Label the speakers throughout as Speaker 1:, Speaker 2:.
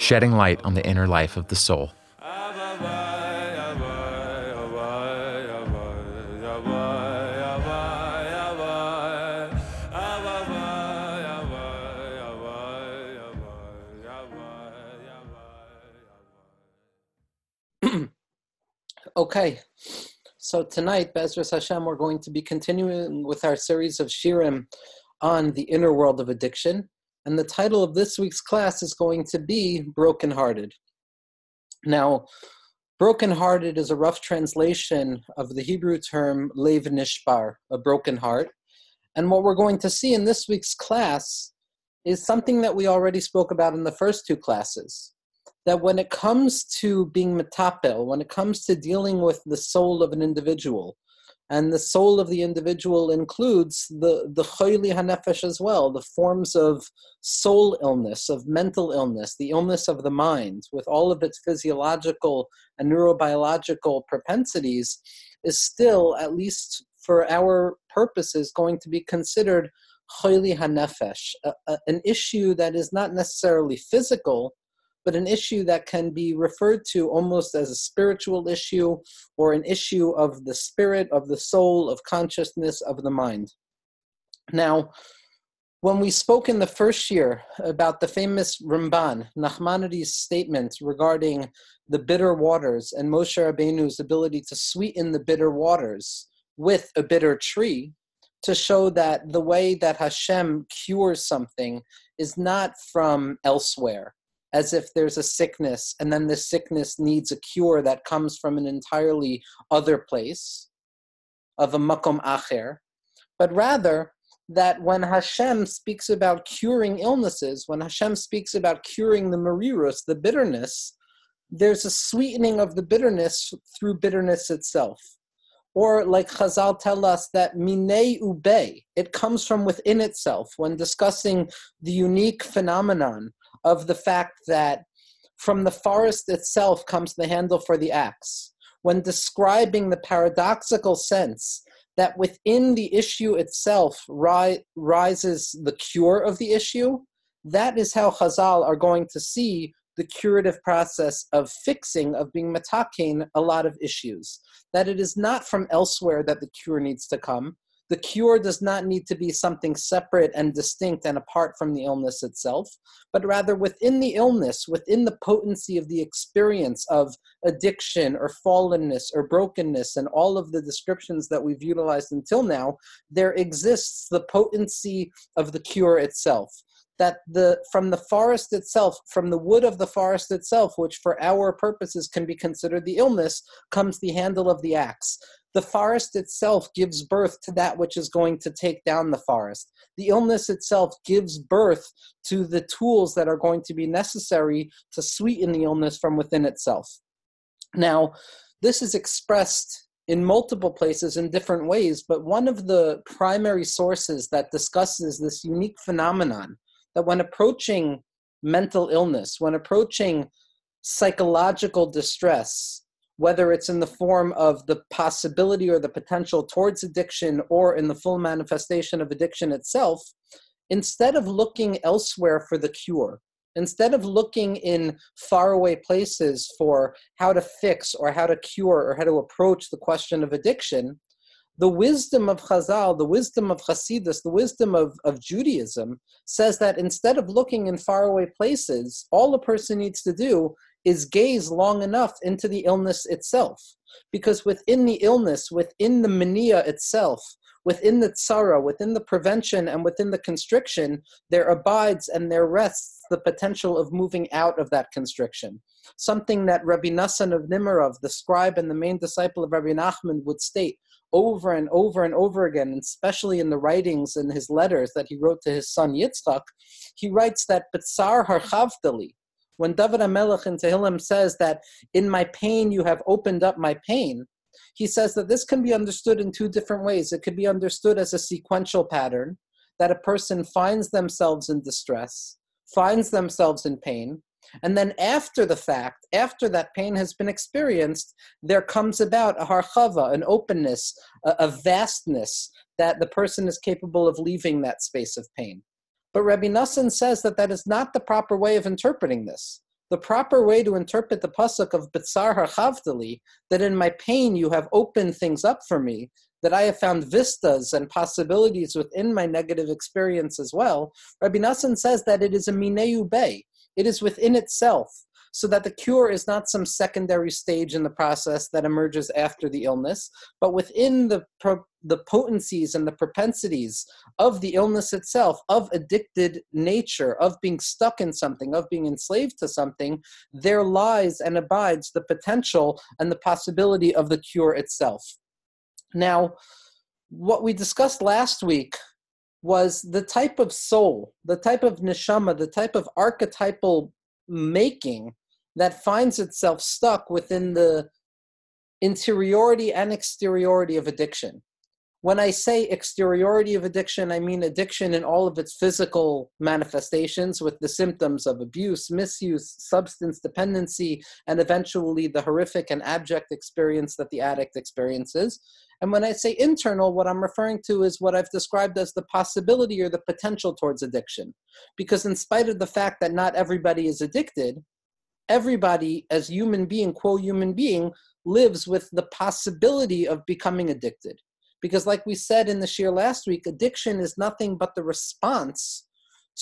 Speaker 1: shedding light on the inner life of the soul.
Speaker 2: Okay, so tonight, Bezras Hashem, we're going to be continuing with our series of Shirim on the inner world of addiction. And the title of this week's class is going to be Brokenhearted. Now, brokenhearted is a rough translation of the Hebrew term Lev Nishbar, a broken heart. And what we're going to see in this week's class is something that we already spoke about in the first two classes that when it comes to being metapel, when it comes to dealing with the soul of an individual, and the soul of the individual includes the the hanefesh as well, the forms of soul illness, of mental illness, the illness of the mind, with all of its physiological and neurobiological propensities, is still, at least for our purposes, going to be considered choyli hanefesh, an issue that is not necessarily physical, but an issue that can be referred to almost as a spiritual issue or an issue of the spirit, of the soul, of consciousness, of the mind. Now, when we spoke in the first year about the famous Ramban, Nachmanides' statement regarding the bitter waters and Moshe Rabbeinu's ability to sweeten the bitter waters with a bitter tree, to show that the way that Hashem cures something is not from elsewhere, as if there's a sickness and then the sickness needs a cure that comes from an entirely other place of a makom acher, but rather that when Hashem speaks about curing illnesses, when Hashem speaks about curing the marirus, the bitterness, there's a sweetening of the bitterness through bitterness itself. Or like Chazal tell us that minei ube, it comes from within itself when discussing the unique phenomenon of the fact that from the forest itself comes the handle for the axe. When describing the paradoxical sense that within the issue itself ri- rises the cure of the issue, that is how Chazal are going to see the curative process of fixing, of being matakin a lot of issues. That it is not from elsewhere that the cure needs to come, the cure does not need to be something separate and distinct and apart from the illness itself, but rather within the illness, within the potency of the experience of addiction or fallenness or brokenness and all of the descriptions that we've utilized until now, there exists the potency of the cure itself that the from the forest itself from the wood of the forest itself which for our purposes can be considered the illness comes the handle of the axe the forest itself gives birth to that which is going to take down the forest. The illness itself gives birth to the tools that are going to be necessary to sweeten the illness from within itself. Now, this is expressed in multiple places in different ways, but one of the primary sources that discusses this unique phenomenon that when approaching mental illness, when approaching psychological distress, whether it's in the form of the possibility or the potential towards addiction or in the full manifestation of addiction itself, instead of looking elsewhere for the cure, instead of looking in faraway places for how to fix or how to cure or how to approach the question of addiction, the wisdom of Chazal, the wisdom of Hasidus, the wisdom of, of Judaism says that instead of looking in faraway places, all a person needs to do is gaze long enough into the illness itself. Because within the illness, within the mania itself, within the tsara, within the prevention, and within the constriction, there abides and there rests the potential of moving out of that constriction. Something that Rabbi Nassan of Nemirov, the scribe and the main disciple of Rabbi Nachman, would state over and over and over again, especially in the writings and his letters that he wrote to his son Yitzchak, he writes that Bitsar Harchavdali, When David HaMelech in Tehillim says that in my pain you have opened up my pain, he says that this can be understood in two different ways. It could be understood as a sequential pattern that a person finds themselves in distress, finds themselves in pain, and then after the fact, after that pain has been experienced, there comes about a harchava, an openness, a, a vastness that the person is capable of leaving that space of pain. But Rabbi Nassan says that that is not the proper way of interpreting this. The proper way to interpret the pasuk of Bitsar Harchavdali, that in my pain you have opened things up for me, that I have found vistas and possibilities within my negative experience as well, Rabbi Nassan says that it is a mineu bay. It is within itself, so that the cure is not some secondary stage in the process that emerges after the illness, but within the, pro- the potencies and the propensities of the illness itself, of addicted nature, of being stuck in something, of being enslaved to something, there lies and abides the potential and the possibility of the cure itself. Now, what we discussed last week was the type of soul, the type of neshama, the type of archetypal making that finds itself stuck within the interiority and exteriority of addiction. When I say exteriority of addiction, I mean addiction in all of its physical manifestations with the symptoms of abuse, misuse, substance dependency, and eventually the horrific and abject experience that the addict experiences. And when I say internal, what I'm referring to is what I've described as the possibility or the potential towards addiction. Because in spite of the fact that not everybody is addicted, everybody as human being, quote human being, lives with the possibility of becoming addicted. Because, like we said in the shir last week, addiction is nothing but the response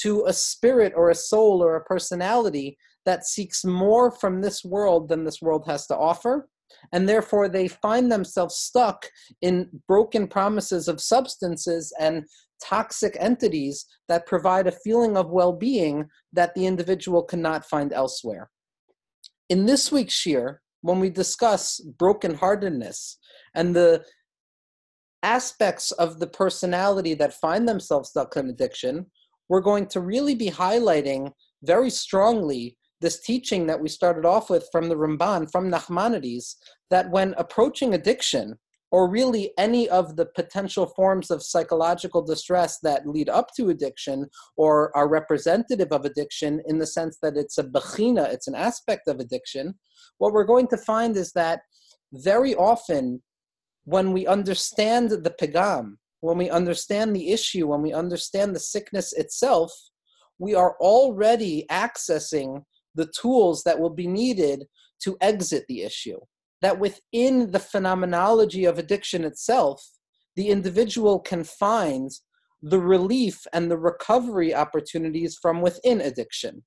Speaker 2: to a spirit or a soul or a personality that seeks more from this world than this world has to offer. And therefore, they find themselves stuck in broken promises of substances and toxic entities that provide a feeling of well being that the individual cannot find elsewhere. In this week's shir, when we discuss brokenheartedness and the aspects of the personality that find themselves stuck in addiction, we're going to really be highlighting very strongly this teaching that we started off with from the Ramban, from Nachmanides, that when approaching addiction, or really any of the potential forms of psychological distress that lead up to addiction or are representative of addiction in the sense that it's a bechina, it's an aspect of addiction, what we're going to find is that very often when we understand the pegam, when we understand the issue, when we understand the sickness itself, we are already accessing the tools that will be needed to exit the issue. That within the phenomenology of addiction itself, the individual can find the relief and the recovery opportunities from within addiction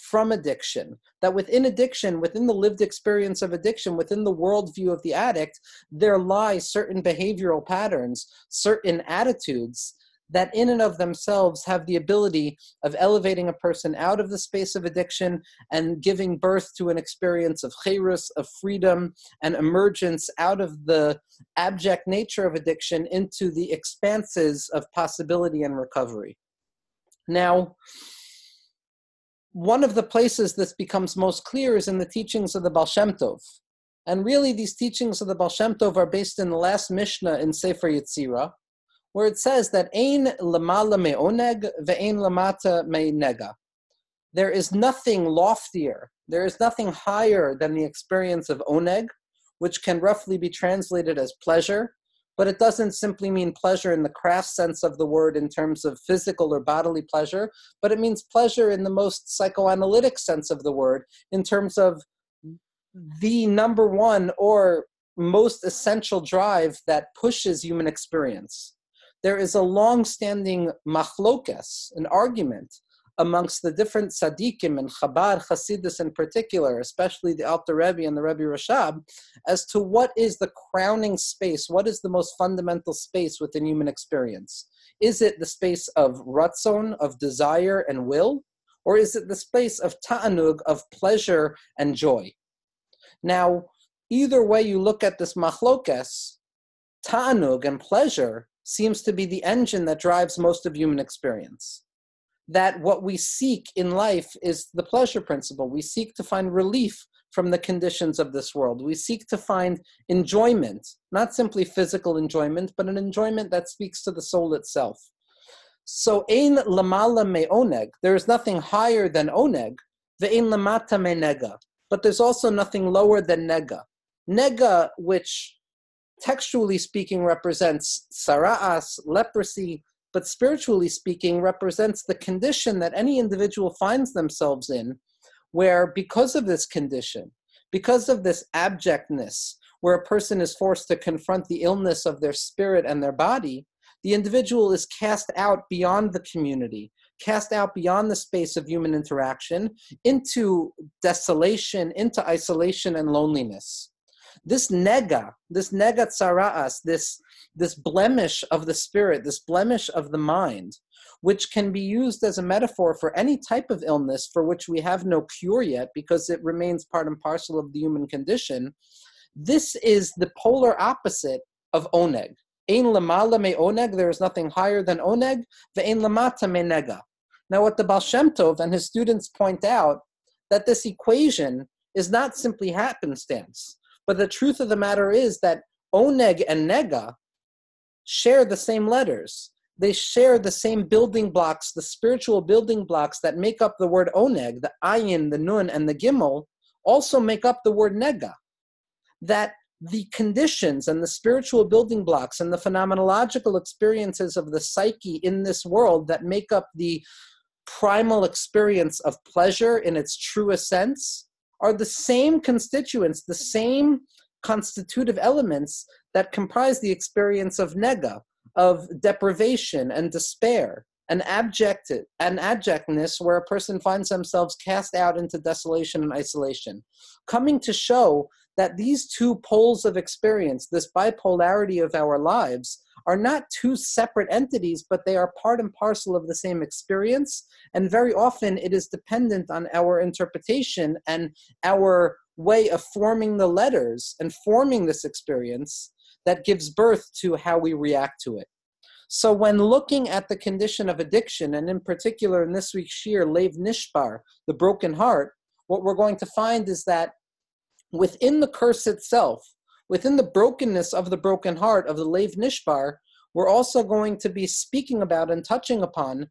Speaker 2: from addiction. That within addiction, within the lived experience of addiction, within the worldview of the addict, there lie certain behavioral patterns, certain attitudes that in and of themselves have the ability of elevating a person out of the space of addiction and giving birth to an experience of chayrus, of freedom, and emergence out of the abject nature of addiction into the expanses of possibility and recovery. Now, one of the places this becomes most clear is in the teachings of the Baal Shem Tov. And really, these teachings of the Baal Shem Tov are based in the last Mishnah in Sefer Yetzirah, where it says that Ein lamala me'oneg ve'ein lamata me'nega. There is nothing loftier, there is nothing higher than the experience of oneg, which can roughly be translated as pleasure, but it doesn't simply mean pleasure in the craft sense of the word in terms of physical or bodily pleasure, but it means pleasure in the most psychoanalytic sense of the word in terms of the number one or most essential drive that pushes human experience. There is a long standing machlokas, an argument amongst the different tzaddikim and Chabad Hasidus in particular, especially the Alter Rebbe and the Rebbe Rashab, as to what is the crowning space, what is the most fundamental space within human experience. Is it the space of ratzon, of desire and will, or is it the space of ta'anug, of pleasure and joy? Now, either way you look at this machlokas, ta'anug and pleasure seems to be the engine that drives most of human experience that what we seek in life is the pleasure principle. We seek to find relief from the conditions of this world. We seek to find enjoyment, not simply physical enjoyment, but an enjoyment that speaks to the soul itself. So, ein lamala me oneg, there is nothing higher than oneg, ve'ein lamata me nega, but there's also nothing lower than nega. Nega, which textually speaking represents sara'as, leprosy, but spiritually speaking represents the condition that any individual finds themselves in where because of this condition, because of this abjectness, where a person is forced to confront the illness of their spirit and their body, the individual is cast out beyond the community, cast out beyond the space of human interaction into desolation, into isolation and loneliness. This nega, this nega tsara'as, this, this blemish of the spirit, this blemish of the mind, which can be used as a metaphor for any type of illness for which we have no cure yet because it remains part and parcel of the human condition. This is the polar opposite of oneg. Ein lamala me oneg, there is nothing higher than oneg, ve'ein lamata me nega. Now, what the Baal Shem Tov and his students point out, that this equation is not simply happenstance, but the truth of the matter is that oneg and nega share the same letters they share the same building blocks, the spiritual building blocks that make up the word oneg, the ayin, the nun, and the gimel, also make up the word nega. That the conditions and the spiritual building blocks and the phenomenological experiences of the psyche in this world that make up the primal experience of pleasure in its truest sense are the same constituents, the same constitutive elements that comprise the experience of nega, of deprivation and despair, an abject an abjectness where a person finds themselves cast out into desolation and isolation, coming to show that these two poles of experience, this bipolarity of our lives, are not two separate entities, but they are part and parcel of the same experience. And very often it is dependent on our interpretation and our way of forming the letters and forming this experience that gives birth to how we react to it. So, when looking at the condition of addiction, and in particular in this week's shir, Lev Nishbar, the broken heart, what we're going to find is that within the curse itself, within the brokenness of the broken heart of the Lev Nishbar, we're also going to be speaking about and touching upon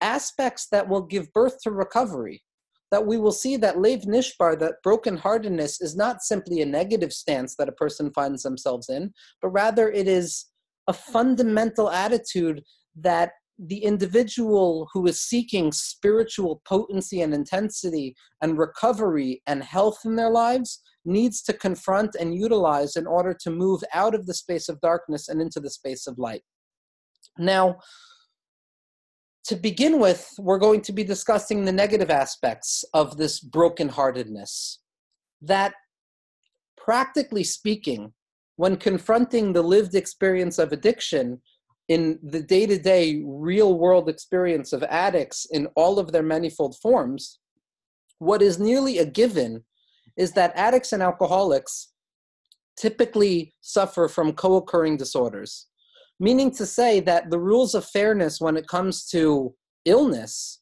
Speaker 2: aspects that will give birth to recovery that we will see that Lev Nishbar, that brokenheartedness, is not simply a negative stance that a person finds themselves in, but rather it is a fundamental attitude that the individual who is seeking spiritual potency and intensity and recovery and health in their lives needs to confront and utilize in order to move out of the space of darkness and into the space of light. Now, to begin with, we're going to be discussing the negative aspects of this brokenheartedness. That, practically speaking, when confronting the lived experience of addiction in the day to day real world experience of addicts in all of their manifold forms, what is nearly a given is that addicts and alcoholics typically suffer from co occurring disorders meaning to say that the rules of fairness when it comes to illness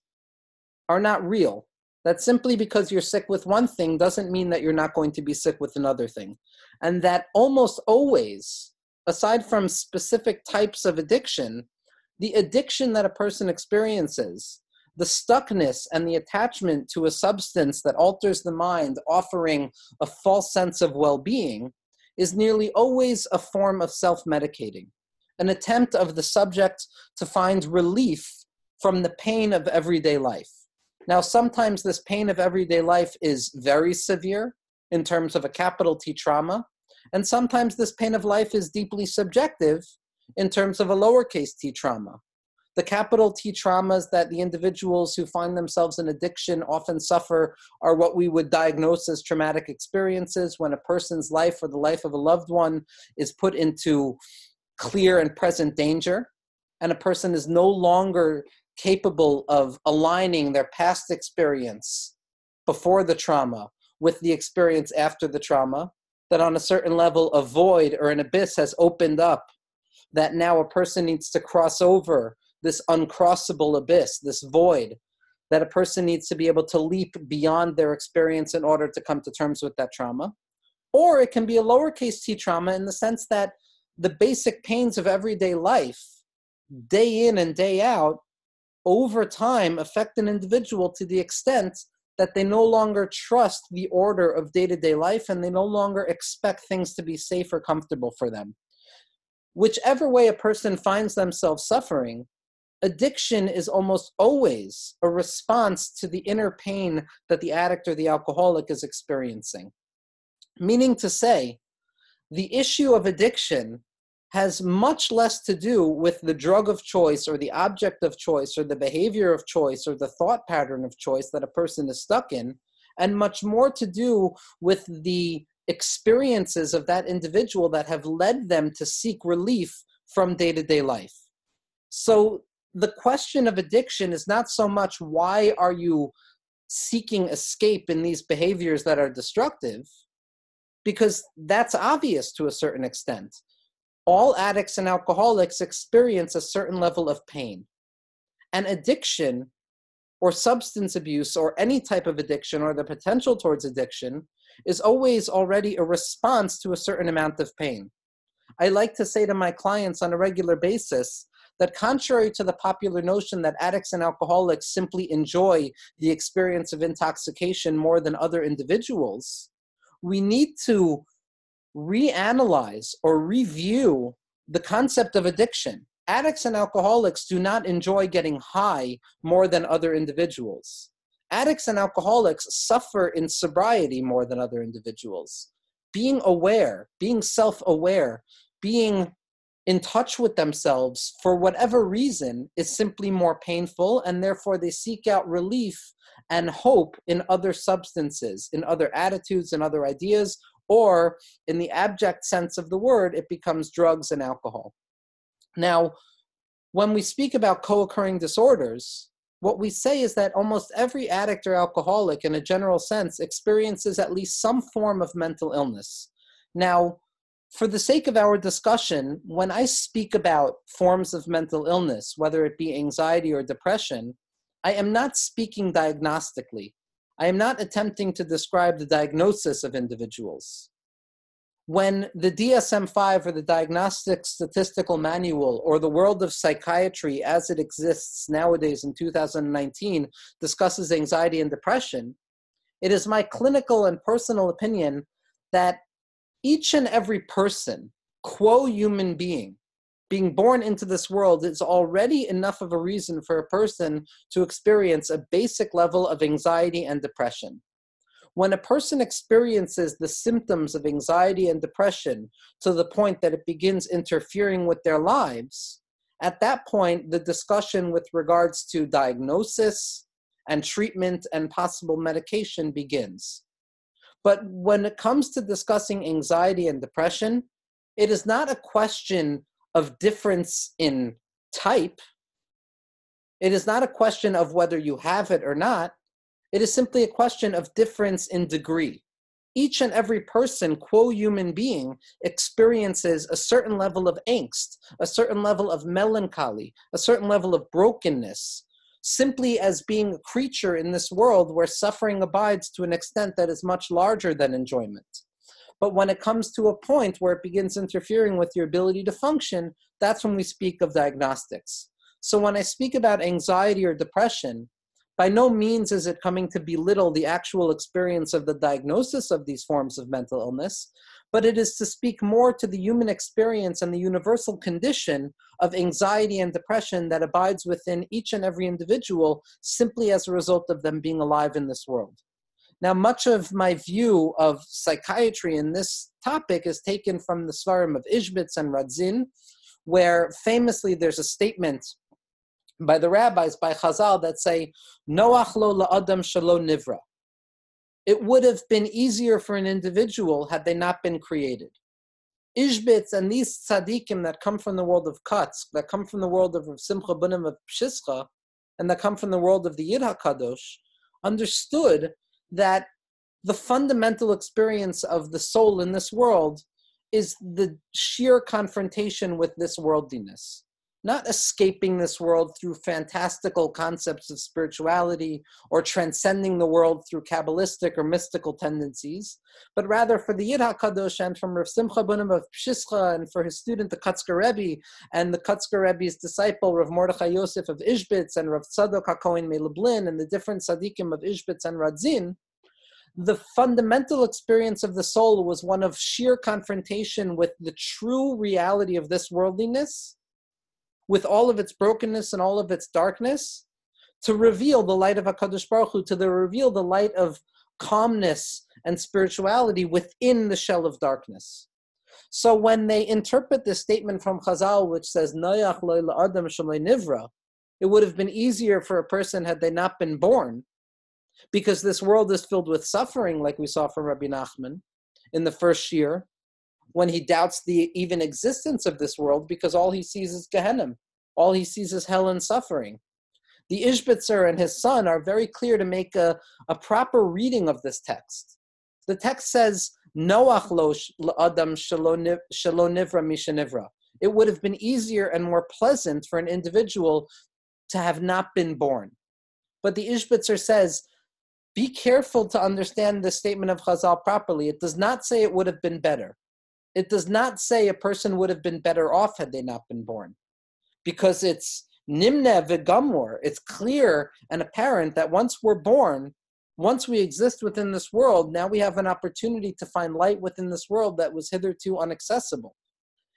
Speaker 2: are not real. That simply because you're sick with one thing doesn't mean that you're not going to be sick with another thing. And that almost always, aside from specific types of addiction, the addiction that a person experiences, the stuckness and the attachment to a substance that alters the mind, offering a false sense of well being, is nearly always a form of self medicating an attempt of the subject to find relief from the pain of everyday life. Now, sometimes this pain of everyday life is very severe in terms of a capital T trauma, and sometimes this pain of life is deeply subjective in terms of a lowercase t trauma. The capital T traumas that the individuals who find themselves in addiction often suffer are what we would diagnose as traumatic experiences when a person's life or the life of a loved one is put into clear and present danger, and a person is no longer capable of aligning their past experience before the trauma with the experience after the trauma, that on a certain level a void or an abyss has opened up, that now a person needs to cross over this uncrossable abyss, this void that a person needs to be able to leap beyond their experience in order to come to terms with that trauma. Or it can be a lowercase t trauma in the sense that the basic pains of everyday life, day in and day out, over time affect an individual to the extent that they no longer trust the order of day to day life and they no longer expect things to be safe or comfortable for them. Whichever way a person finds themselves suffering, addiction is almost always a response to the inner pain that the addict or the alcoholic is experiencing. Meaning to say, the issue of addiction has much less to do with the drug of choice or the object of choice or the behavior of choice or the thought pattern of choice that a person is stuck in, and much more to do with the experiences of that individual that have led them to seek relief from day to day life. So the question of addiction is not so much why are you seeking escape in these behaviors that are destructive, because that's obvious to a certain extent. All addicts and alcoholics experience a certain level of pain. And addiction or substance abuse or any type of addiction or the potential towards addiction is always already a response to a certain amount of pain. I like to say to my clients on a regular basis that contrary to the popular notion that addicts and alcoholics simply enjoy the experience of intoxication more than other individuals, we need to reanalyze or review the concept of addiction. Addicts and alcoholics do not enjoy getting high more than other individuals. Addicts and alcoholics suffer in sobriety more than other individuals. Being aware, being self aware, being in touch with themselves for whatever reason is simply more painful, and therefore they seek out relief and hope in other substances, in other attitudes and other ideas, or in the abject sense of the word, it becomes drugs and alcohol. Now, when we speak about co occurring disorders, what we say is that almost every addict or alcoholic, in a general sense, experiences at least some form of mental illness. Now, for the sake of our discussion, when I speak about forms of mental illness, whether it be anxiety or depression, I am not speaking diagnostically. I am not attempting to describe the diagnosis of individuals. When the DSM 5 or the Diagnostic Statistical Manual or the world of psychiatry as it exists nowadays in 2019 discusses anxiety and depression, it is my clinical and personal opinion that each and every person, quo human being, being born into this world is already enough of a reason for a person to experience a basic level of anxiety and depression. When a person experiences the symptoms of anxiety and depression to the point that it begins interfering with their lives, at that point, the discussion with regards to diagnosis and treatment and possible medication begins. But when it comes to discussing anxiety and depression, it is not a question of difference in type. It is not a question of whether you have it or not. It is simply a question of difference in degree. Each and every person, quo human being, experiences a certain level of angst, a certain level of melancholy, a certain level of brokenness, simply as being a creature in this world where suffering abides to an extent that is much larger than enjoyment. But when it comes to a point where it begins interfering with your ability to function, that's when we speak of diagnostics. So when I speak about anxiety or depression, by no means is it coming to belittle the actual experience of the diagnosis of these forms of mental illness, but it is to speak more to the human experience and the universal condition of anxiety and depression that abides within each and every individual simply as a result of them being alive in this world. Now, much of my view of psychiatry in this topic is taken from the Svarim of Ishbitz and Radzin, where famously there's a statement by the rabbis, by Chazal, that say, Noach lo la'adam shalo nivra it would have been easier for an individual had they not been created. Ishbitz and these tzaddikim that come from the world of Kotzk, that come from the world of Simcha Bunim of Pshischa, and that come from the world of the Yid HaKadosh, understood that the fundamental experience of the soul in this world is the sheer confrontation with this worldliness. Not escaping this world through fantastical concepts of spirituality or transcending the world through Kabbalistic or mystical tendencies, but rather for the Yid HaKadosh and from Rav Simcha Bunim of Pshischa and for his student, the Kotzker Rebbe, and the Kotzker Rebbe's disciple, Rav Mordechai Yosef of Ishbitz and Rav Tzadok HaKohen Meilublin and the different tzaddikim of Ishbitz and Radzin, the fundamental experience of the soul was one of sheer confrontation with the true reality of this worldliness with all of its brokenness and all of its darkness, to reveal the light of HaKadosh Baruch Hu, to the reveal the light of calmness and spirituality within the shell of darkness. So when they interpret this statement from Chazal, which says, Noyach adam nivra, it would have been easier for a person had they not been born, because this world is filled with suffering, like we saw from Rabbi Nachman in the first year, when he doubts the even existence of this world because all he sees is Gehenna. All he sees is hell and suffering. The Ishbitzer and his son are very clear to make a, a proper reading of this text. The text says, Noach lo adam shalonivra mishanivra. It would have been easier and more pleasant for an individual to have not been born. But the Ishbitzer says, be careful to understand the statement of Chazal properly. It does not say it would have been better. It does not say a person would have been better off had they not been born, because it's nimne v'gamor. It's clear and apparent that once we're born, once we exist within this world, now we have an opportunity to find light within this world that was hitherto inaccessible.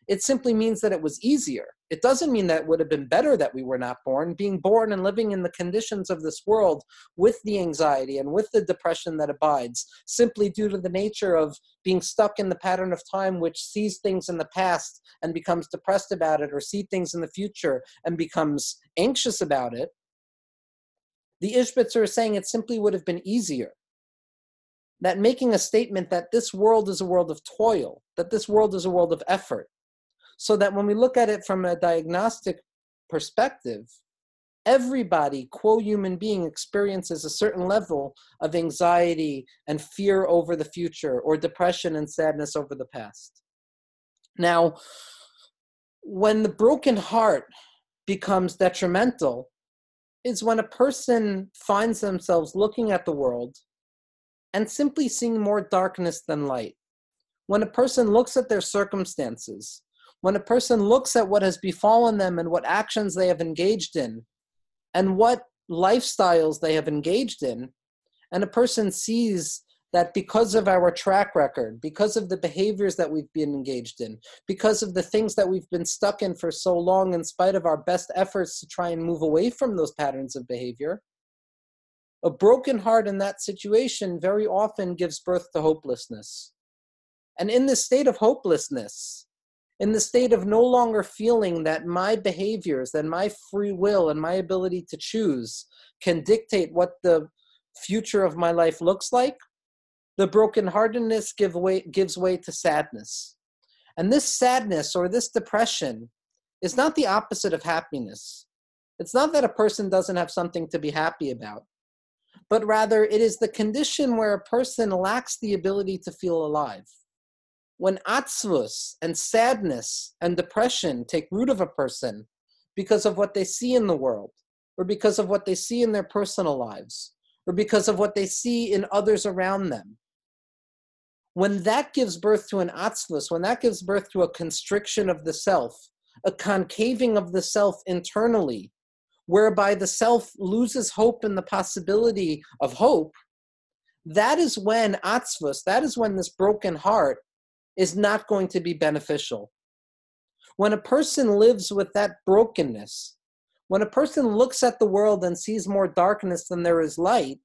Speaker 2: It simply means that it was easier. It doesn't mean that it would have been better that we were not born. Being born and living in the conditions of this world with the anxiety and with the depression that abides, simply due to the nature of being stuck in the pattern of time which sees things in the past and becomes depressed about it, or see things in the future and becomes anxious about it. The Ishbitzer is saying it simply would have been easier that making a statement that this world is a world of toil, that this world is a world of effort, so that when we look at it from a diagnostic perspective, everybody, quo human being, experiences a certain level of anxiety and fear over the future, or depression and sadness over the past. Now, when the broken heart becomes detrimental, is when a person finds themselves looking at the world and simply seeing more darkness than light. When a person looks at their circumstances when a person looks at what has befallen them and what actions they have engaged in and what lifestyles they have engaged in, and a person sees that because of our track record, because of the behaviors that we've been engaged in, because of the things that we've been stuck in for so long, in spite of our best efforts to try and move away from those patterns of behavior, a broken heart in that situation very often gives birth to hopelessness. And in this state of hopelessness, in the state of no longer feeling that my behaviors, that my free will and my ability to choose can dictate what the future of my life looks like, the brokenheartedness give way, gives way to sadness. And this sadness or this depression is not the opposite of happiness. It's not that a person doesn't have something to be happy about, but rather it is the condition where a person lacks the ability to feel alive when atzvus and sadness and depression take root of a person because of what they see in the world, or because of what they see in their personal lives, or because of what they see in others around them, when that gives birth to an atzvus, when that gives birth to a constriction of the self, a concaving of the self internally, whereby the self loses hope in the possibility of hope, that is when atzvus, that is when this broken heart is not going to be beneficial. When a person lives with that brokenness, when a person looks at the world and sees more darkness than there is light,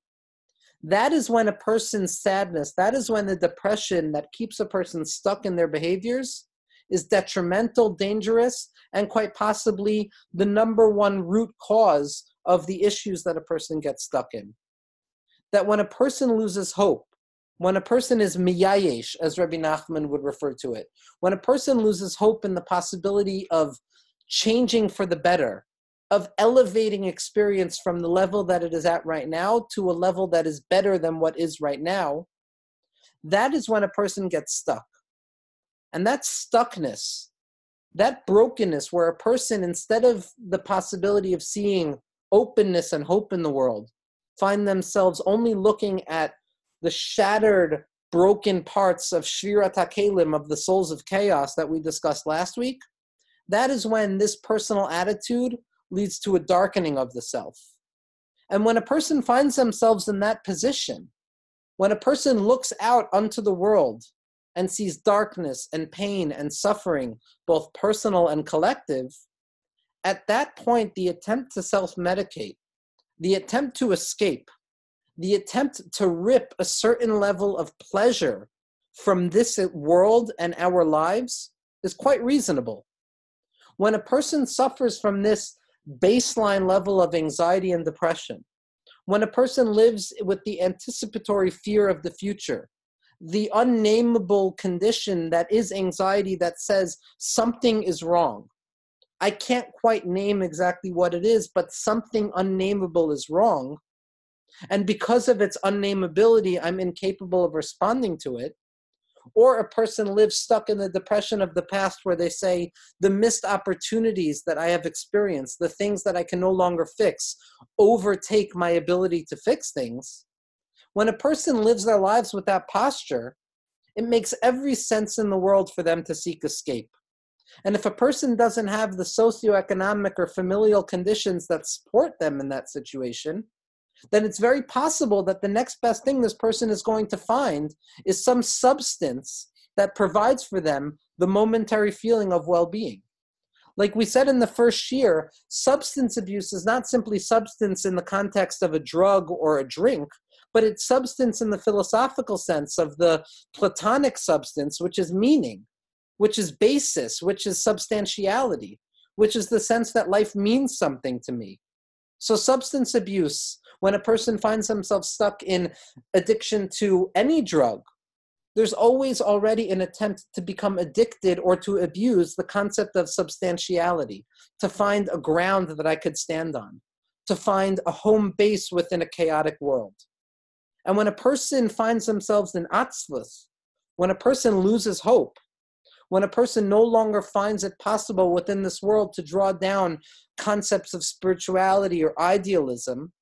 Speaker 2: that is when a person's sadness, that is when the depression that keeps a person stuck in their behaviors is detrimental, dangerous, and quite possibly the number one root cause of the issues that a person gets stuck in. That when a person loses hope, when a person is miyayesh, as Rabbi Nachman would refer to it, when a person loses hope in the possibility of changing for the better, of elevating experience from the level that it is at right now to a level that is better than what is right now, that is when a person gets stuck. And that stuckness, that brokenness where a person, instead of the possibility of seeing openness and hope in the world, find themselves only looking at the shattered, broken parts of Shvirat HaKelim, of the souls of chaos that we discussed last week, that is when this personal attitude leads to a darkening of the self. And when a person finds themselves in that position, when a person looks out unto the world and sees darkness and pain and suffering, both personal and collective, at that point, the attempt to self medicate, the attempt to escape, the attempt to rip a certain level of pleasure from this world and our lives is quite reasonable. When a person suffers from this baseline level of anxiety and depression, when a person lives with the anticipatory fear of the future, the unnameable condition that is anxiety that says something is wrong. I can't quite name exactly what it is, but something unnameable is wrong. And because of its unnameability, I'm incapable of responding to it. Or a person lives stuck in the depression of the past where they say, the missed opportunities that I have experienced, the things that I can no longer fix, overtake my ability to fix things. When a person lives their lives with that posture, it makes every sense in the world for them to seek escape. And if a person doesn't have the socioeconomic or familial conditions that support them in that situation, then it's very possible that the next best thing this person is going to find is some substance that provides for them the momentary feeling of well being. Like we said in the first year, substance abuse is not simply substance in the context of a drug or a drink, but it's substance in the philosophical sense of the Platonic substance, which is meaning, which is basis, which is substantiality, which is the sense that life means something to me. So, substance abuse, when a person finds themselves stuck in addiction to any drug, there's always already an attempt to become addicted or to abuse the concept of substantiality, to find a ground that I could stand on, to find a home base within a chaotic world. And when a person finds themselves in atzvus, when a person loses hope, when a person no longer finds it possible within this world to draw down concepts of spirituality or idealism,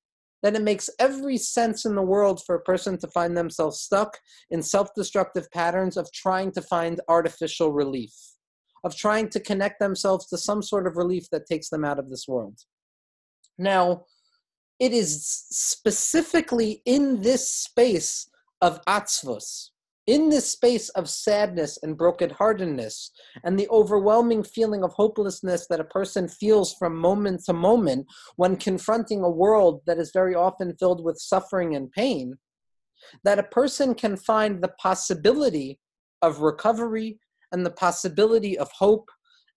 Speaker 2: then it makes every sense in the world for a person to find themselves stuck in self destructive patterns of trying to find artificial relief, of trying to connect themselves to some sort of relief that takes them out of this world. Now, it is specifically in this space of atzvos, in this space of sadness and brokenheartedness and the overwhelming feeling of hopelessness that a person feels from moment to moment when confronting a world that is very often filled with suffering and pain, that a person can find the possibility of recovery and the possibility of hope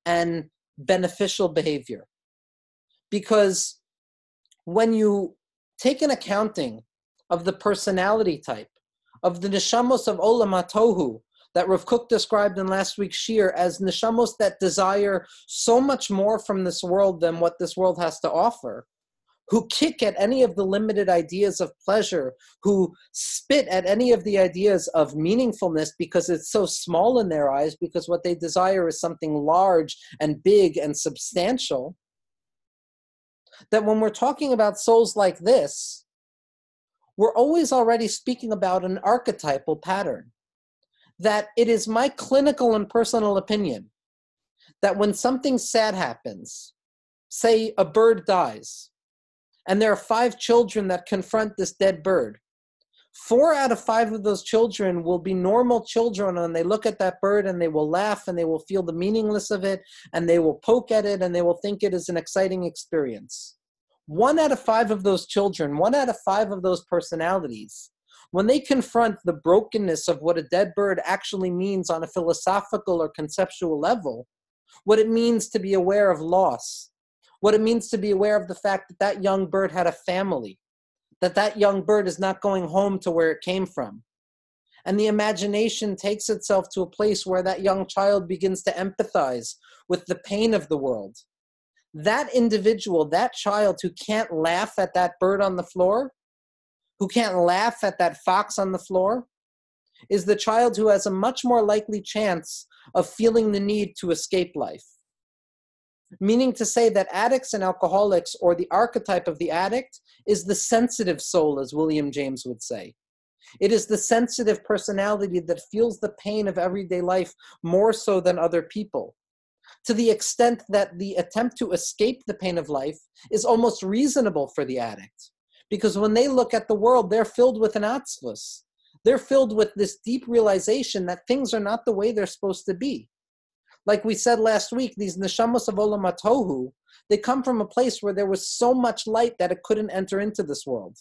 Speaker 2: and beneficial behavior. Because when you take an accounting of the personality type, of the neshamos of Olam HaTohu that Rav Kook described in last week's Shir as neshamos that desire so much more from this world than what this world has to offer, who kick at any of the limited ideas of pleasure, who spit at any of the ideas of meaningfulness because it's so small in their eyes, because what they desire is something large and big and substantial. That when we're talking about souls like this, we're always already speaking about an archetypal pattern. That it is my clinical and personal opinion that when something sad happens, say a bird dies, and there are five children that confront this dead bird, four out of five of those children will be normal children and they look at that bird and they will laugh and they will feel the meaningless of it and they will poke at it and they will think it is an exciting experience one out of five of those children, one out of five of those personalities, when they confront the brokenness of what a dead bird actually means on a philosophical or conceptual level, what it means to be aware of loss, what it means to be aware of the fact that that young bird had a family, that that young bird is not going home to where it came from. And the imagination takes itself to a place where that young child begins to empathize with the pain of the world that individual, that child who can't laugh at that bird on the floor, who can't laugh at that fox on the floor, is the child who has a much more likely chance of feeling the need to escape life, meaning to say that addicts and alcoholics, or the archetype of the addict, is the sensitive soul, as William James would say. It is the sensitive personality that feels the pain of everyday life more so than other people, to the extent that the attempt to escape the pain of life is almost reasonable for the addict. Because when they look at the world, they're filled with an atzvus. They're filled with this deep realization that things are not the way they're supposed to be. Like we said last week, these neshamos of olam tohu, they come from a place where there was so much light that it couldn't enter into this world.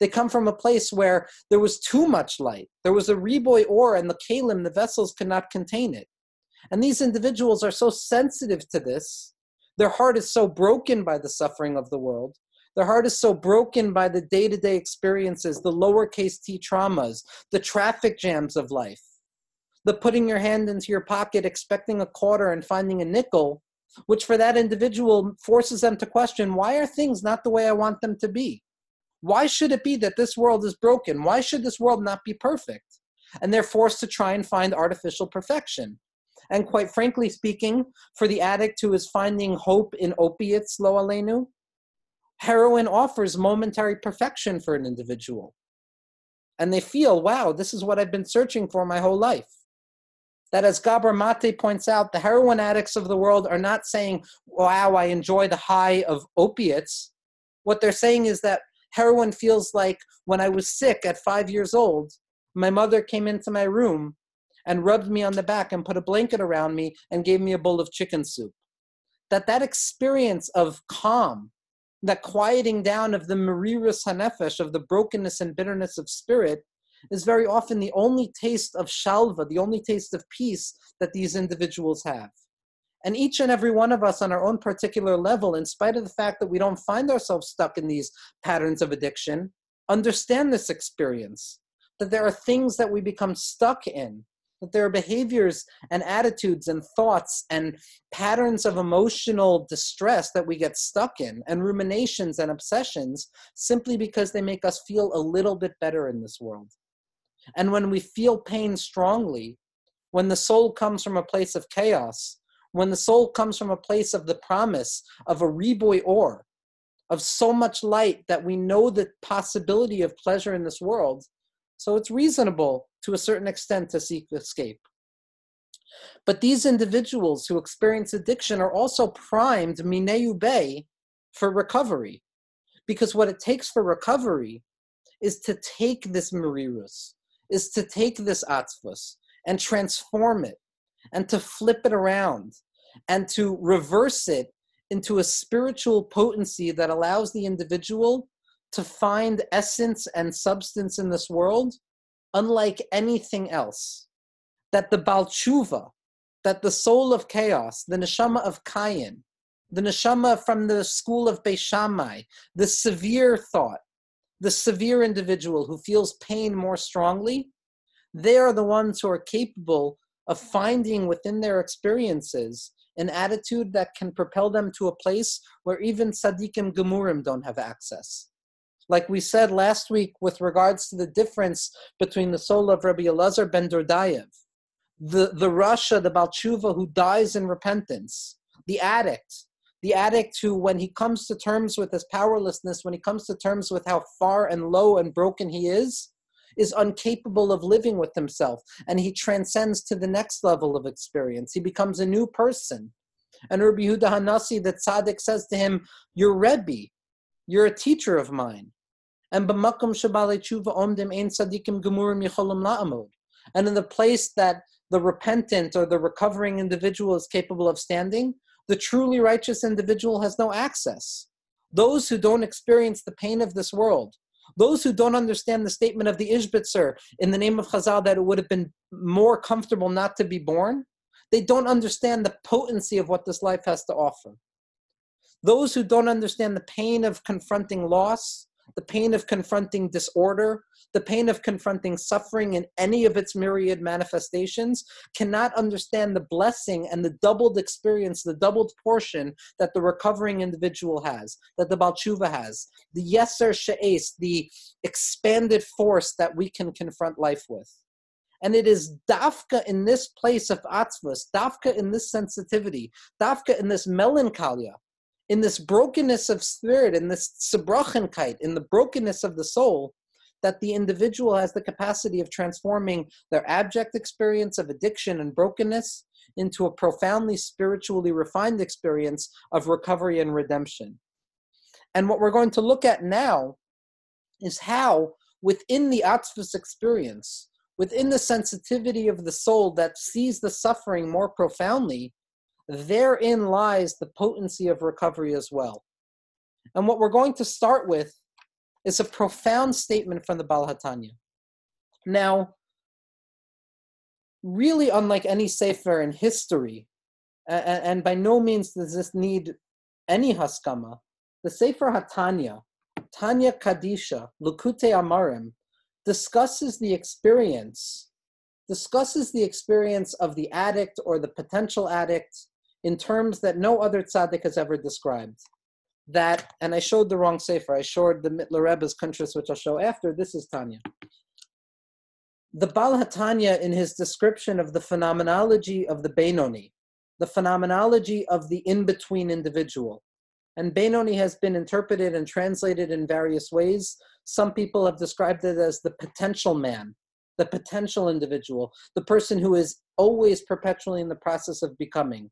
Speaker 2: They come from a place where there was too much light. There was a riboy ore, and the kalim, the vessels, could not contain it. And these individuals are so sensitive to this. Their heart is so broken by the suffering of the world. Their heart is so broken by the day to day experiences, the lowercase t traumas, the traffic jams of life the putting your hand into your pocket expecting a quarter and finding a nickel, which for that individual forces them to question why are things not the way I want them to be? Why should it be that this world is broken? Why should this world not be perfect? And they're forced to try and find artificial perfection. And quite frankly speaking, for the addict who is finding hope in opiates, lo alenu, heroin offers momentary perfection for an individual. And they feel, wow, this is what I've been searching for my whole life that as Gabor Mate points out, the heroin addicts of the world are not saying, wow, I enjoy the high of opiates. What they're saying is that heroin feels like when I was sick at five years old, my mother came into my room and rubbed me on the back and put a blanket around me and gave me a bowl of chicken soup. That that experience of calm, that quieting down of the merirus hanefesh, of the brokenness and bitterness of spirit, is very often the only taste of shalva, the only taste of peace that these individuals have. And each and every one of us on our own particular level, in spite of the fact that we don't find ourselves stuck in these patterns of addiction, understand this experience that there are things that we become stuck in, that there are behaviors and attitudes and thoughts and patterns of emotional distress that we get stuck in, and ruminations and obsessions simply because they make us feel a little bit better in this world. And when we feel pain strongly, when the soul comes from a place of chaos, when the soul comes from a place of the promise of a riboy or, of so much light that we know the possibility of pleasure in this world, so it's reasonable to a certain extent to seek escape. But these individuals who experience addiction are also primed mineu bay for recovery. Because what it takes for recovery is to take this merirus, is to take this atzvus and transform it and to flip it around and to reverse it into a spiritual potency that allows the individual to find essence and substance in this world unlike anything else. That the Balchuva, that the soul of chaos, the neshama of Kayin, the neshama from the school of Beis Shammai, the severe thought, the severe individual who feels pain more strongly, they are the ones who are capable of finding within their experiences an attitude that can propel them to a place where even tzaddikim gemurim don't have access. Like we said last week with regards to the difference between the soul of Rabbi Elazar ben Dordayev, the, the Rasha, the Balchuva who dies in repentance, the addict, the addict who, when he comes to terms with his powerlessness, when he comes to terms with how far and low and broken he is, is incapable of living with himself and he transcends to the next level of experience. He becomes a new person. And Rabbi Yehuda Hanasi, the tzaddik, says to him, You're Rebbe, you're a teacher of mine. And b'makom shabale tshuva omdim ein yicholim la'amod. And in the place that the repentant or the recovering individual is capable of standing, the truly righteous individual has no access. Those who don't experience the pain of this world, those who don't understand the statement of the Ishbitzer in the name of Chazal that it would have been more comfortable not to be born, they don't understand the potency of what this life has to offer. Those who don't understand the pain of confronting loss, the pain of confronting disorder, the pain of confronting suffering in any of its myriad manifestations, cannot understand the blessing and the doubled experience, the doubled portion that the recovering individual has, that the Balchuva has, the Yeser She'es, the expanded force that we can confront life with. And it is dafka in this place of atzvus, dafka in this sensitivity, dafka in this melancholia, in this brokenness of spirit, in this zerbrochenkeit, in the brokenness of the soul, that the individual has the capacity of transforming their abject experience of addiction and brokenness into a profoundly spiritually refined experience of recovery and redemption. And what we're going to look at now is how, within the Atzvus experience, within the sensitivity of the soul that sees the suffering more profoundly, therein lies the potency of recovery as well. And what we're going to start with is a profound statement from the Baal HaTanya. Now, really unlike any Sefer in history, and, and by no means does this need any Haskama, the Sefer HaTanya, Tanya Kadisha, Likutei Amarim, discusses the experience, discusses the experience of the addict or the potential addict in terms that no other tzaddik has ever described. That, and I showed the wrong sefer. I showed the Mittler Rebbe's Kuntres, which I'll show after. This is Tanya. The Bal HaTanya, in his description of the phenomenology of the Benoni, the phenomenology of the in-between individual, and Benoni has been interpreted and translated in various ways. Some people have described it as the potential man, the potential individual, the person who is always perpetually in the process of becoming.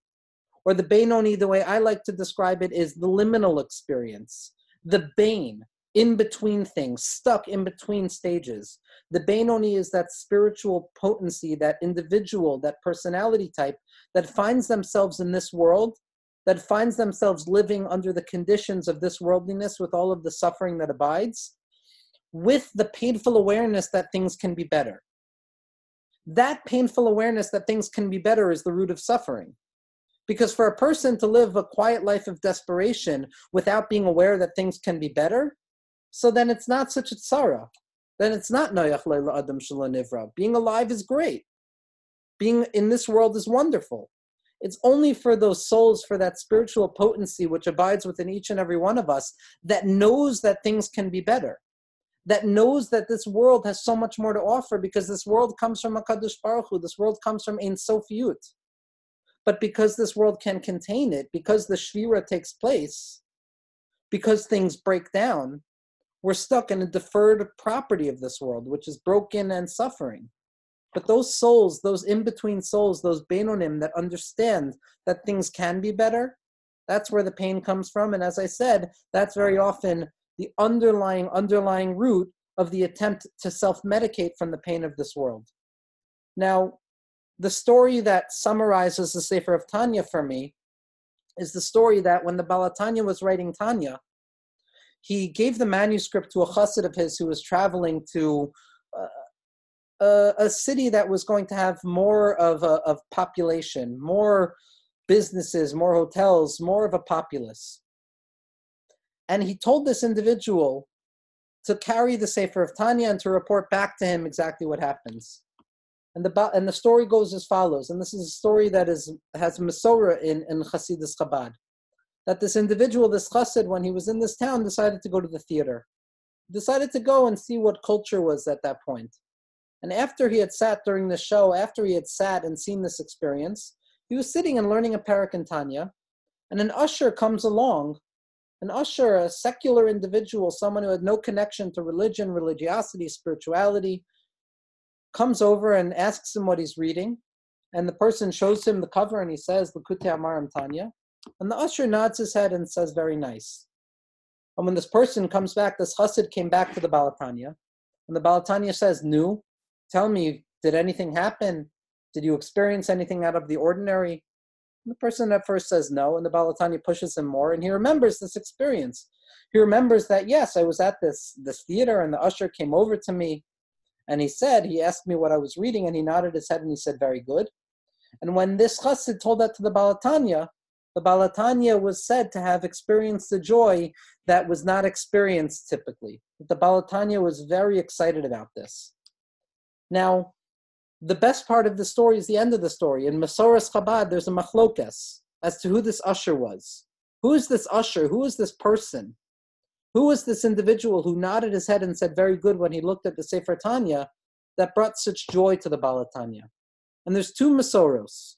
Speaker 2: Or the Benoni, the way I like to describe it, is the liminal experience, the Bain, in between things, stuck in between stages. The Benoni is that spiritual potency, that individual, that personality type that finds themselves in this world, that finds themselves living under the conditions of this worldliness with all of the suffering that abides, with the painful awareness that things can be better. That painful awareness that things can be better is the root of suffering. Because for a person to live a quiet life of desperation without being aware that things can be better, so then it's not such a tzara. Then it's not noyach leila adam nivra. Being alive is great. Being in this world is wonderful. It's only for those souls, for that spiritual potency which abides within each and every one of us, that knows that things can be better, that knows that this world has so much more to offer because this world comes from Hakadosh Baruch Hu, this world comes from Ein Sofiyut. But because this world can contain it, because the Shvira takes place, because things break down, we're stuck in a deferred property of this world, which is broken and suffering. But those souls, those in between souls, those Benonim that understand that things can be better, that's where the pain comes from. And as I said, that's very often the underlying, underlying root of the attempt to self medicate from the pain of this world. Now, the story that summarizes the Sefer of Tanya for me is the story that when the Balatanya was writing Tanya, he gave the manuscript to a chassid of his who was traveling to uh, a, a, city that was going to have more of a of population, more businesses, more hotels, more of a populace. And he told this individual to carry the Sefer of Tanya and to report back to him exactly what happens. And the and the story goes as follows, and this is a story that is has Masorah in in Hasidus Chabad, that this individual, this chassid, when he was in this town, decided to go to the theater, decided to go and see what culture was at that point. And after he had sat during the show, after he had sat and seen this experience, he was sitting and learning a parak in Tanya, and an usher comes along an usher, a secular individual, someone who had no connection to religion, religiosity, spirituality, comes over and asks him what he's reading, and the person shows him the cover and he says, Likutei Amarim Tanya. And the usher nods his head and says, Very nice. And when this person comes back, this chassid came back to the Balatanya. And the Balatanya says, Nu, tell me, did anything happen? Did you experience anything out of the ordinary? And the person at first says no, and the Balatanya pushes him more, and he remembers this experience. He remembers that, yes, I was at this, this theater, and the usher came over to me, and he said, he asked me what I was reading, and he nodded his head and he said, very good. And when this chassid told that to the Balatanya, the Balatanya was said to have experienced a joy that was not experienced typically. The Balatanya was very excited about this. Now, the best part of the story is the end of the story. In Masoras Chabad, there's a machlokas as to who this usher was. Who is this usher? Who is this person? Who was this individual who nodded his head and said very good when he looked at the Sefer Tanya, that brought such joy to the Balatanya. And there's two Masoros.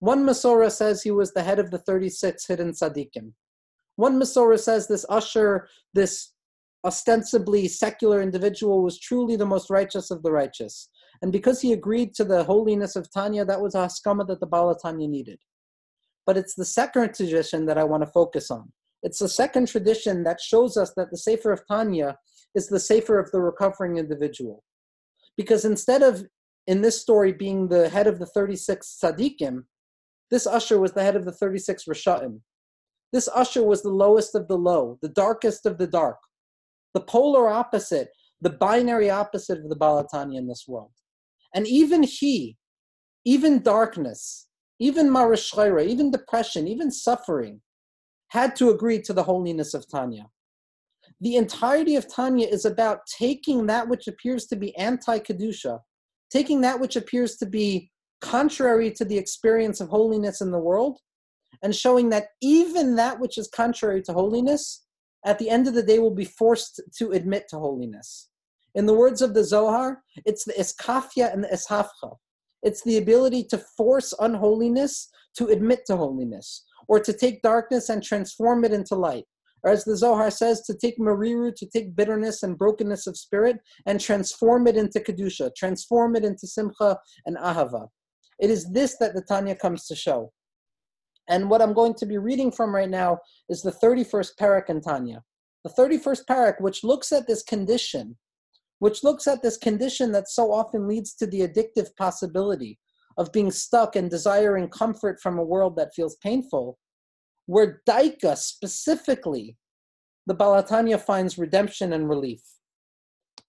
Speaker 2: One Masora says he was the head of the 36 hidden tzaddikim. One Masora says this usher, this ostensibly secular individual, was truly the most righteous of the righteous. And because he agreed to the holiness of Tanya, that was a haskama that the Balatanya needed. But it's the second tradition that I want to focus on. It's the second tradition that shows us that the Sefer of Tanya is the Sefer of the recovering individual. Because instead of, in this story, being the head of the 36 tzaddikim, this usher was the head of the 36 Risha'im. This usher was the lowest of the low, the darkest of the dark, the polar opposite, the binary opposite of the Balatanya in this world. And even he, even darkness, even marashchayra, even depression, even suffering, had to agree to the holiness of Tanya. The entirety of Tanya is about taking that which appears to be anti Kedusha, taking that which appears to be contrary to the experience of holiness in the world and showing that even that which is contrary to holiness at the end of the day will be forced to admit to holiness. In the words of the zohar it's the iskafia and the ishafcha it's the ability to force unholiness to admit to holiness or to take darkness and transform it into light or as the Zohar says, to take mariru, to take bitterness and brokenness of spirit and transform it into kedusha, transform it into simcha and ahava. It is this that the Tanya comes to show. And what I'm going to be reading from right now is the 31st parak in Tanya. The 31st parak, which looks at this condition, which looks at this condition that so often leads to the addictive possibility of being stuck and desiring comfort from a world that feels painful, where Daika specifically, the Balatanya finds redemption and relief.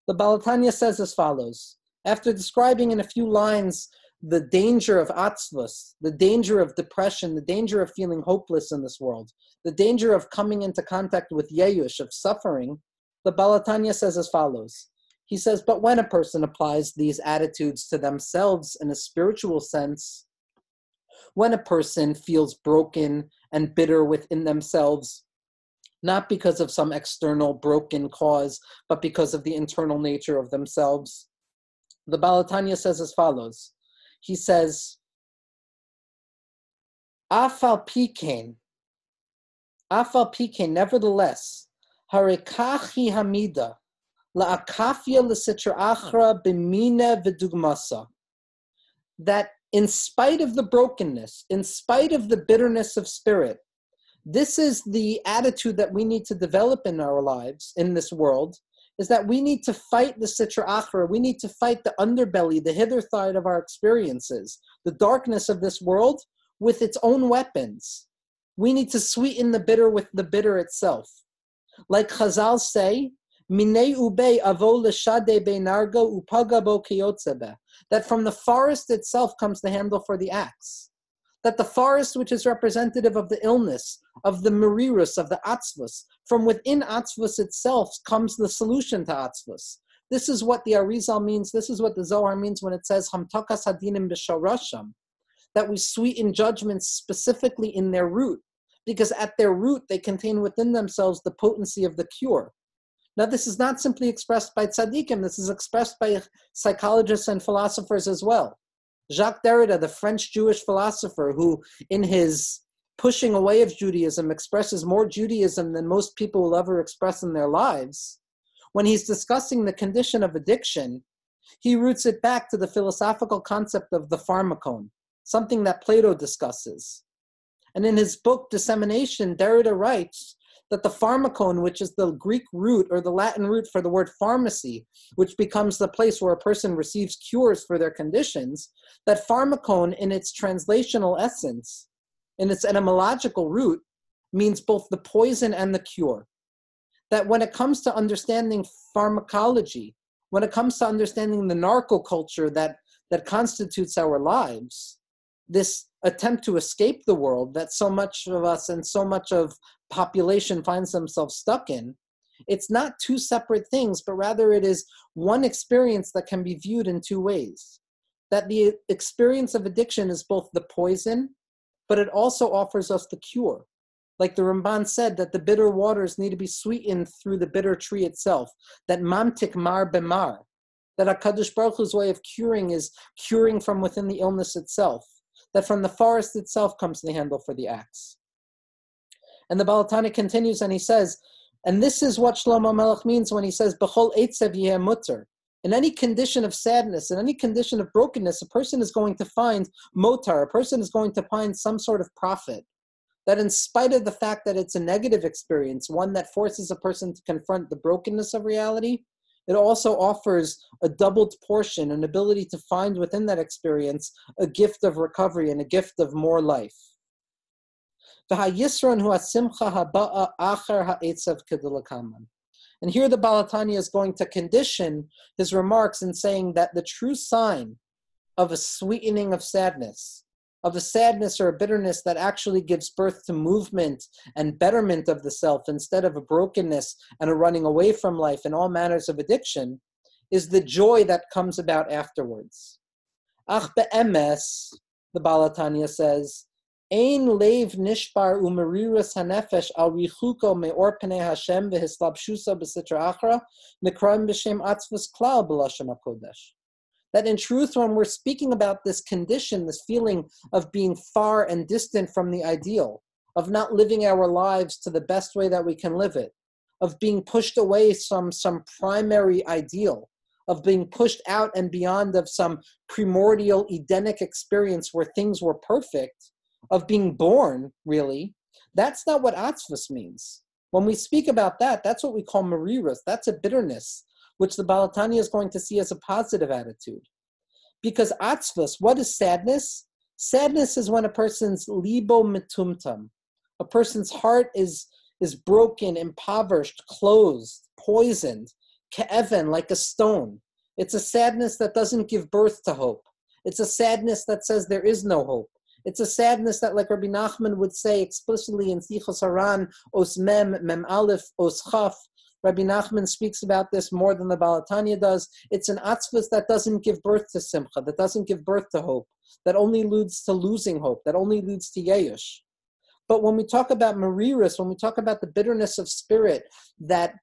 Speaker 2: The Balatanya says as follows after describing in a few lines the danger of atzvus, the danger of depression, the danger of feeling hopeless in this world, the danger of coming into contact with yeyush, of suffering, the Balatanya says as follows. He says, but when a person applies these attitudes to themselves in a spiritual sense, when a person feels broken and bitter within themselves, not because of some external broken cause, but because of the internal nature of themselves, the Balatanya says as follows. He says, Afal Pikain, Afal Pikain, nevertheless, Harekachi Hamida, La'akafia L'sitra Achra Bimina Vidugmasa, that in spite of the brokenness, in spite of the bitterness of spirit, this is the attitude that we need to develop in our lives, in this world, is that we need to fight the sitra achra. We need to fight the underbelly, the hither side of our experiences, the darkness of this world with its own weapons. We need to sweeten the bitter with the bitter itself. Like Chazal say, Minei ube avo l'shade benargo upagabo kiyotzebe. That from the forest itself comes the handle for the axe that the forest, which is representative of the illness, of the merirus, of the atzvus, from within atzvus itself comes the solution to atzvus. This is what the Arizal means. This is what the Zohar means when it says hamtakas hadinim b'sharasham, that we sweeten judgments specifically in their root, because at their root they contain within themselves the potency of the cure. Now, this is not simply expressed by tzaddikim. This is expressed by psychologists and philosophers as well. Jacques Derrida, the French Jewish philosopher, who in his pushing away of Judaism expresses more Judaism than most people will ever express in their lives, when he's discussing the condition of addiction, he roots it back to the philosophical concept of the pharmakon, something that Plato discusses. And in his book Dissemination, Derrida writes that the pharmakon, which is the Greek root or the Latin root for the word pharmacy, which becomes the place where a person receives cures for their conditions, that pharmakon in its translational essence, in its etymological root, means both the poison and the cure. That when it comes to understanding pharmacology, when it comes to understanding the narco-culture that, that constitutes our lives, this attempt to escape the world that so much of us and so much of population finds themselves stuck in it's not two separate things but rather it is one experience that can be viewed in two ways that the experience of addiction is both the poison but it also offers us the cure like the Ramban said that the bitter waters need to be sweetened through the bitter tree itself that mamtik mar bemar That HaKadosh Baruch Hu's way of curing is curing from within the illness itself. That from the forest itself comes the handle for the axe. And the Baal HaTanya continues and he says, and this is what Shlomo Melech means when he says, B'chol eitzev mutter. In any condition of sadness, in any condition of brokenness, a person is going to find motar, a person is going to find some sort of profit. That in spite of the fact that it's a negative experience, one that forces a person to confront the brokenness of reality, it also offers a doubled portion, an ability to find within that experience a gift of recovery and a gift of more life. And here the Baal HaTanya is going to condition his remarks in saying that the true sign of a sweetening of sadness, of a sadness or a bitterness that actually gives birth to movement and betterment of the self instead of a brokenness and a running away from life and all manners of addiction, is the joy that comes about afterwards. Ach be'emes, the Baal HaTanya says, Ein leiv nishbar umeriras hanefesh al richuko meor pnei Hashem v'hislabshusa b'sitra achra nekram b'shem atzvus klal b'lashem hakodesh. That in truth, when we're speaking about this condition, this feeling of being far and distant from the ideal, of not living our lives to the best way that we can live it, of being pushed away from some primary ideal, of being pushed out and beyond of some primordial Edenic experience where things were perfect, of being born, really, that's not what atzvus means. When we speak about that, that's what we call mariras. That's a bitterness, which the Baal HaTanya is going to see as a positive attitude. Because atzvus, what is sadness? Sadness is when a person's libo mitumtum, a person's heart is is broken, impoverished, closed, poisoned, ke'evan, like a stone. It's a sadness that doesn't give birth to hope. It's a sadness that says there is no hope. It's a sadness that, like Rabbi Nachman would say explicitly in Sichos Haran, Os Mem, Mem Aleph, Os Chaf, Rabbi Nachman speaks about this more than the Baal HaTanya does. It's an atzvus that doesn't give birth to simcha, that doesn't give birth to hope, that only leads to losing hope, that only leads to yeyush. But when we talk about mariris, when we talk about the bitterness of spirit that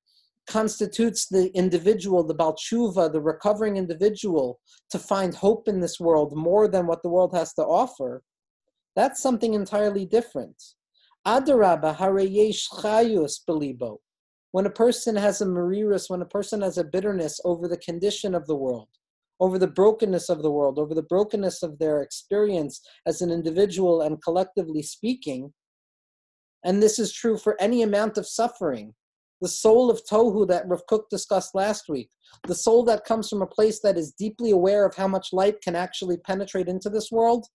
Speaker 2: constitutes the individual, the balchuva, the recovering individual, to find hope in this world more than what the world has to offer, that's something entirely different. Adarabba hareyesh chayus belibo. When a person has a marirus, when a person has a bitterness over the condition of the world, over the brokenness of the world, over the brokenness of their experience as an individual and collectively speaking, and this is true for any amount of suffering. The soul of Tohu that Rav Kook discussed last week, the soul that comes from a place that is deeply aware of how much light can actually penetrate into this world,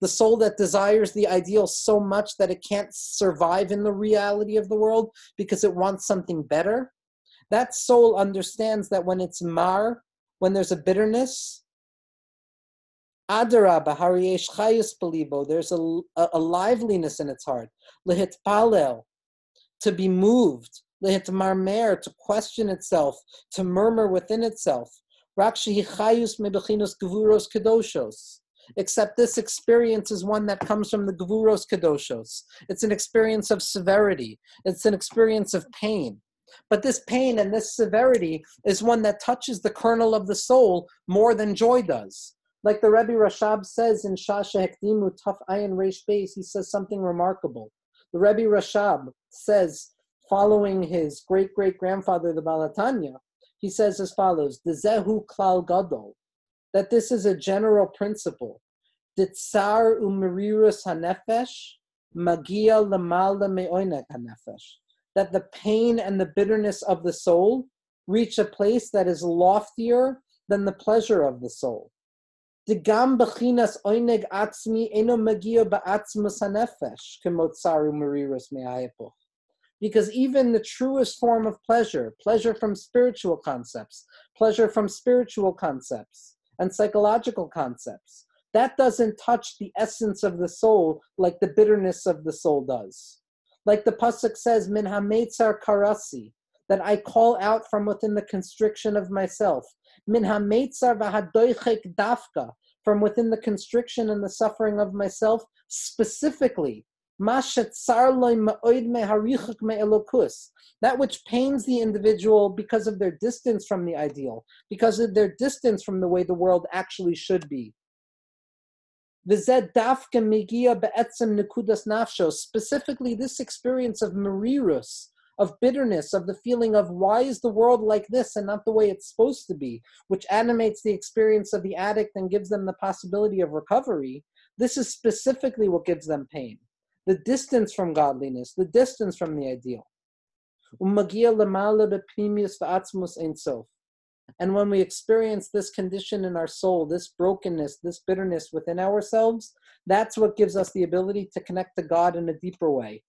Speaker 2: the soul that desires the ideal so much that it can't survive in the reality of the world because it wants something better. That soul understands that when it's mar, when there's a bitterness, hariyesh chayus belibo, there's a, a, a, liveliness in its heart. Lehit palel, to be moved. Lehit marmer, to question itself, to murmur within itself. Rakshi chayus mebechinos gevuros kedoshos except this experience is one that comes from the Gvuros Kadoshos. It's an experience of severity, it's an experience of pain. But this pain and this severity is one that touches the kernel of the soul more than joy does. Like the Rebbe Rashab says in Shasha Hekdimu Taf Ayin Reish Beis, he says something remarkable. The Rebbe Rashab says, following his great great grandfather, the Baal HaTanya, he says as follows: "Dezehu klal gadol." That this is a general principle. Ditzar umerirus hanefesh magia lamala meoinek hanefesh. That the pain and the bitterness of the soul reach a place that is loftier than the pleasure of the soul. Digam bechinas oineg atzmi eno magia ba'atzmus hanefesh kemotzaru merirus me'ayepuch because even the truest form of pleasure, pleasure from spiritual concepts, pleasure from spiritual concepts, and psychological concepts. That doesn't touch the essence of the soul like the bitterness of the soul does. Like the pasuk says, "Min hametzar karasi," that I call out from within the constriction of myself. Min hametzar v'hadoichek dafka, from within the constriction and the suffering of myself, specifically That which pains the individual because of their distance from the ideal, because of their distance from the way the world actually should be. Specifically, this experience of merirus, of bitterness, of the feeling of why is the world like this and not the way it's supposed to be, which animates the experience of the addict and gives them the possibility of recovery, this is specifically what gives them pain. The distance from godliness, the distance from the ideal. And when we experience this condition in our soul, this brokenness, this bitterness within ourselves, that's what gives us the ability to connect to God in a deeper way.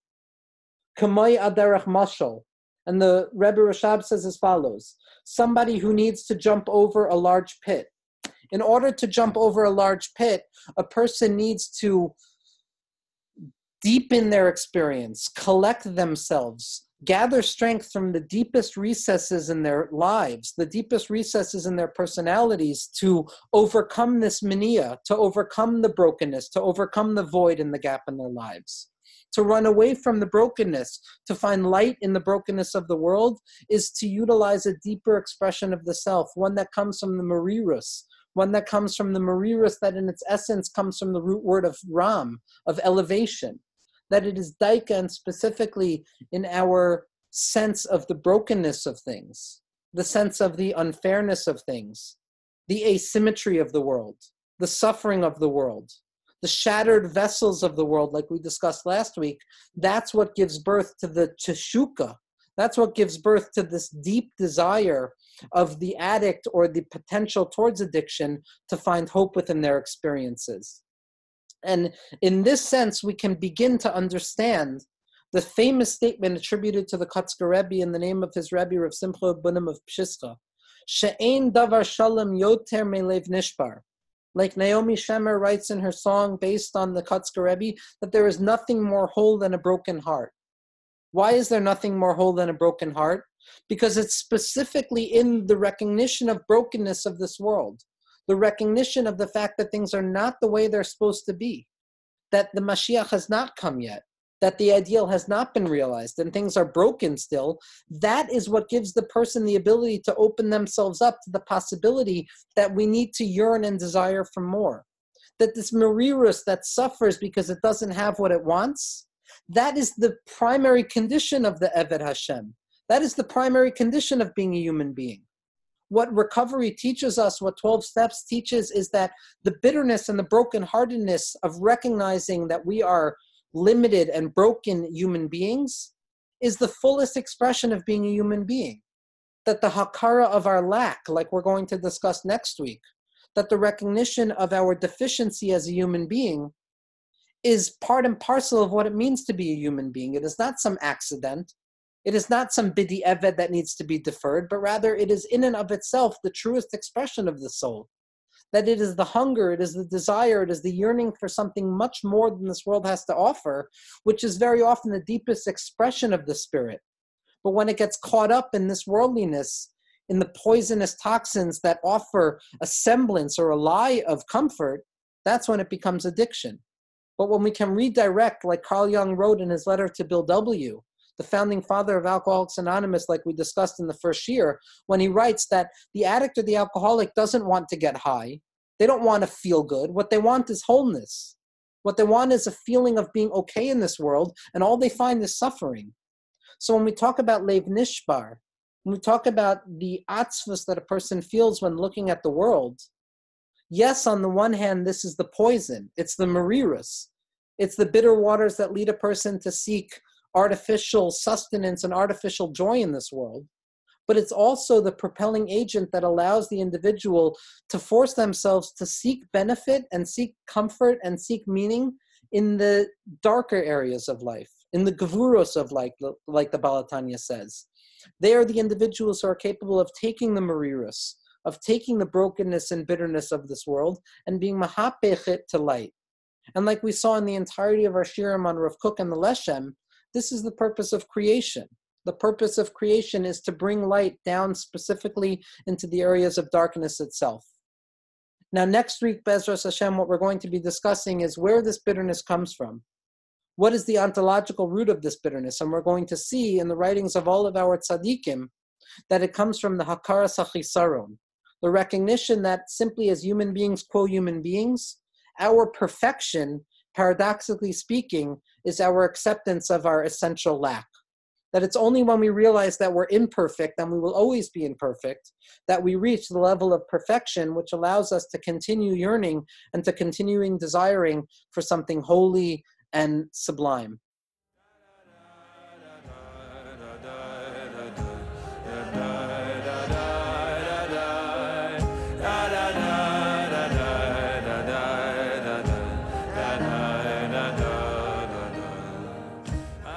Speaker 2: And the Rebbe Rashab says as follows somebody who needs to jump over a large pit. In order to jump over a large pit, a person needs to deepen their experience, collect themselves, gather strength from the deepest recesses in their lives, the deepest recesses in their personalities to overcome this mania, to overcome the brokenness, to overcome the void and the gap in their lives. To run away from the brokenness, to find light in the brokenness of the world, is to utilize a deeper expression of the self, one that comes from the Marirus, one that comes from the Marirus that in its essence comes from the root word of Ram, of elevation that it is daika specifically in our sense of the brokenness of things, the sense of the unfairness of things, the asymmetry of the world, the suffering of the world, the shattered vessels of the world, like we discussed last week, that's what gives birth to the teshuka. That's what gives birth to this deep desire of the addict or the potential towards addiction to find hope within their experiences. And in this sense, we can begin to understand the famous statement attributed to the Kotzker Rebbe in the name of his Rebbe Rav Simcha Bunim of Pshischa, She'ein davar shalom yoter melev nishbar. Like Naomi Shemer writes in her song based on the Kotzker Rebbe, that there is nothing more whole than a broken heart. Why is there nothing more whole than a broken heart? Because it's specifically in the recognition of brokenness of this world the recognition of the fact that things are not the way they're supposed to be, that the Mashiach has not come yet, that the ideal has not been realized, and things are broken still, that is what gives the person the ability to open themselves up to the possibility that we need to yearn and desire for more. That this Marirus that suffers because it doesn't have what it wants, that is the primary condition of the Eved Hashem. That is the primary condition of being a human being what recovery teaches us, what 12 steps teaches, is that the bitterness and the brokenheartedness of recognizing that we are limited and broken human beings is the fullest expression of being a human being. That the hakara of our lack, like we're going to discuss next week, that the recognition of our deficiency as a human being is part and parcel of what it means to be a human being. It is not some accident. It is not some bidi eved that needs to be deferred, but rather it is in and of itself the truest expression of the soul. That it is the hunger, it is the desire, it is the yearning for something much more than this world has to offer, which is very often the deepest expression of the spirit. But when it gets caught up in this worldliness, in the poisonous toxins that offer a semblance or a lie of comfort, that's when it becomes addiction. But when we can redirect, like Carl Jung wrote in his letter to Bill W., the founding father of Alcoholics Anonymous, like we discussed in the first year, when he writes that the addict or the alcoholic doesn't want to get high. They don't want to feel good. What they want is wholeness. What they want is a feeling of being okay in this world, and all they find is suffering. So when we talk about Lev Nishbar, when we talk about the atzvus that a person feels when looking at the world, yes, on the one hand, this is the poison, it's the marirus, it's the bitter waters that lead a person to seek artificial sustenance and artificial joy in this world, but it's also the propelling agent that allows the individual to force themselves to seek benefit and seek comfort and seek meaning in the darker areas of life, in the gavuros of life, like the Balatanya says. They are the individuals who are capable of taking the marirus, of taking the brokenness and bitterness of this world and being mahapechet to light. And like we saw in the entirety of our shiurim on Rav Kook and the Leshem, this is the purpose of creation. The purpose of creation is to bring light down specifically into the areas of darkness itself. Now, next week, Bezras Hashem, what we're going to be discussing is where this bitterness comes from. what is the ontological root of this bitterness? And we're going to see in the writings of all of our tzaddikim that it comes from the hakara sachisaron, the recognition that simply as human beings, quo human beings, our perfection, paradoxically speaking, is our acceptance of our essential lack. That it's only when we realize that we're imperfect and we will always be imperfect that we reach the level of perfection which allows us to continue yearning and to continuing desiring for something holy and sublime.